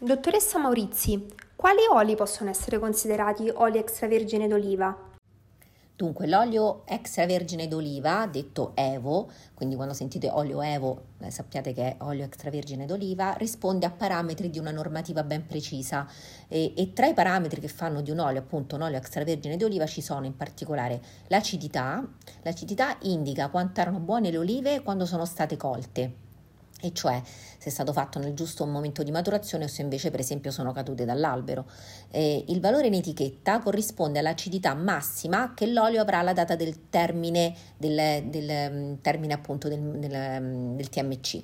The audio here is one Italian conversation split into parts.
Dottoressa Maurizi, quali oli possono essere considerati oli extravergine d'oliva? Dunque, l'olio extravergine d'oliva, detto EVO, quindi quando sentite olio EVO eh, sappiate che è olio extravergine d'oliva, risponde a parametri di una normativa ben precisa e, e, tra i parametri che fanno di un olio, appunto un olio extravergine d'oliva, ci sono in particolare l'acidità. L'acidità indica quanto erano buone le olive quando sono state colte e cioè se è stato fatto nel giusto momento di maturazione o se invece per esempio sono cadute dall'albero. Eh, il valore in etichetta corrisponde all'acidità massima che l'olio avrà alla data del termine, del, del, mm, termine appunto del, del, mm, del TMC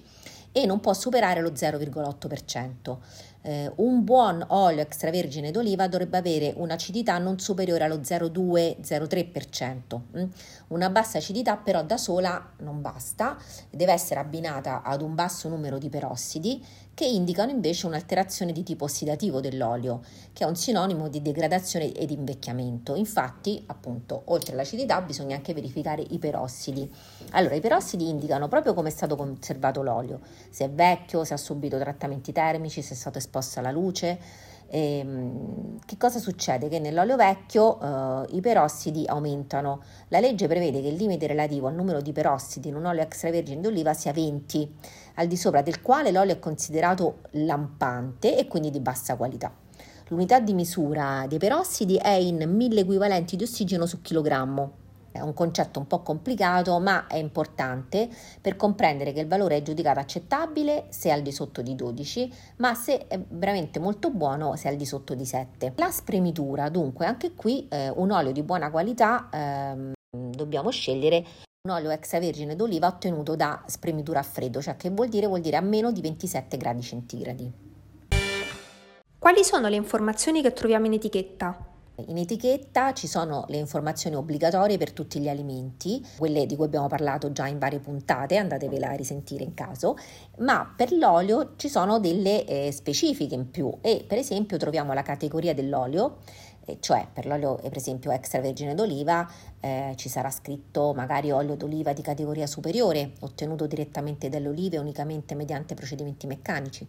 e non può superare lo 0,8%. Eh, un buon olio extravergine d'oliva dovrebbe avere un'acidità non superiore allo 0,2-0,3%. Mm? Una bassa acidità però da sola non basta, deve essere abbinata ad un basso numero di perossidi che indicano invece un'alterazione di tipo ossidativo dell'olio, che è un sinonimo di degradazione ed invecchiamento. Infatti, appunto, oltre all'acidità bisogna anche verificare i perossidi. Allora, i perossidi indicano proprio come è stato conservato l'olio, se è vecchio, se ha subito trattamenti termici, se è stato esposto esposta alla luce. E, ehm, che cosa succede? Che nell'olio vecchio eh, i perossidi aumentano. La legge prevede che il limite relativo al numero di perossidi in un olio extravergine d'oliva sia 20, al di sopra del quale l'olio è considerato lampante e quindi di bassa qualità. L'unità di misura dei perossidi è in 1000 equivalenti di ossigeno su chilogrammo. È un concetto un po' complicato, ma è importante per comprendere che il valore è giudicato accettabile se è al di sotto di 12, ma se è veramente molto buono se è al di sotto di 7. La spremitura, dunque, anche qui eh, un olio di buona qualità ehm, dobbiamo scegliere un olio extravergine d'oliva ottenuto da spremitura a freddo, cioè che vuol dire? Vuol dire a meno di 27 gradi centigradi. Quali sono le informazioni che troviamo in etichetta? In etichetta ci sono le informazioni obbligatorie per tutti gli alimenti, quelle di cui abbiamo parlato già in varie puntate, andatevela a risentire in caso, ma per l'olio ci sono delle eh, specifiche in più e per esempio troviamo la categoria dell'olio, eh, cioè per l'olio per esempio extravergine d'oliva eh, ci sarà scritto magari olio d'oliva di categoria superiore, ottenuto direttamente dalle olive unicamente mediante procedimenti meccanici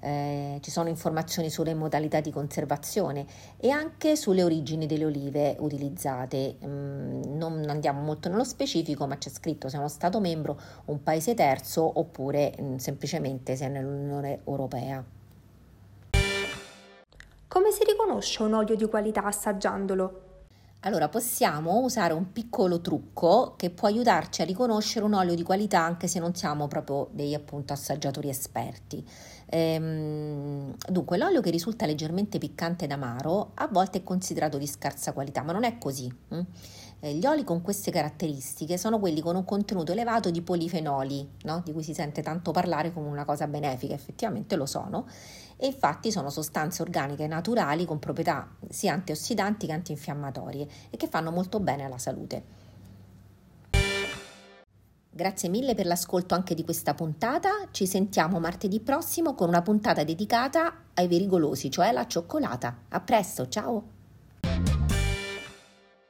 eh, ci sono informazioni sulle modalità di conservazione e anche sulle origini delle olive utilizzate. Mm, non andiamo molto nello specifico, ma c'è scritto se è uno Stato membro, un paese terzo oppure mm, semplicemente se è nell'Unione Europea. Come si riconosce un olio di qualità assaggiandolo? Allora possiamo usare un piccolo trucco che può aiutarci a riconoscere un olio di qualità anche se non siamo proprio degli appunto assaggiatori esperti. Ehm, dunque, l'olio che risulta leggermente piccante ed amaro a volte è considerato di scarsa qualità, ma non è così. Hm? Gli oli con queste caratteristiche sono quelli con un contenuto elevato di polifenoli, no? di cui si sente tanto parlare come una cosa benefica, effettivamente lo sono, e infatti sono sostanze organiche naturali con proprietà sia antiossidanti che antinfiammatorie e che fanno molto bene alla salute. Grazie mille per l'ascolto anche di questa puntata. Ci sentiamo martedì prossimo con una puntata dedicata ai veri golosi, cioè la cioccolata. A presto, ciao!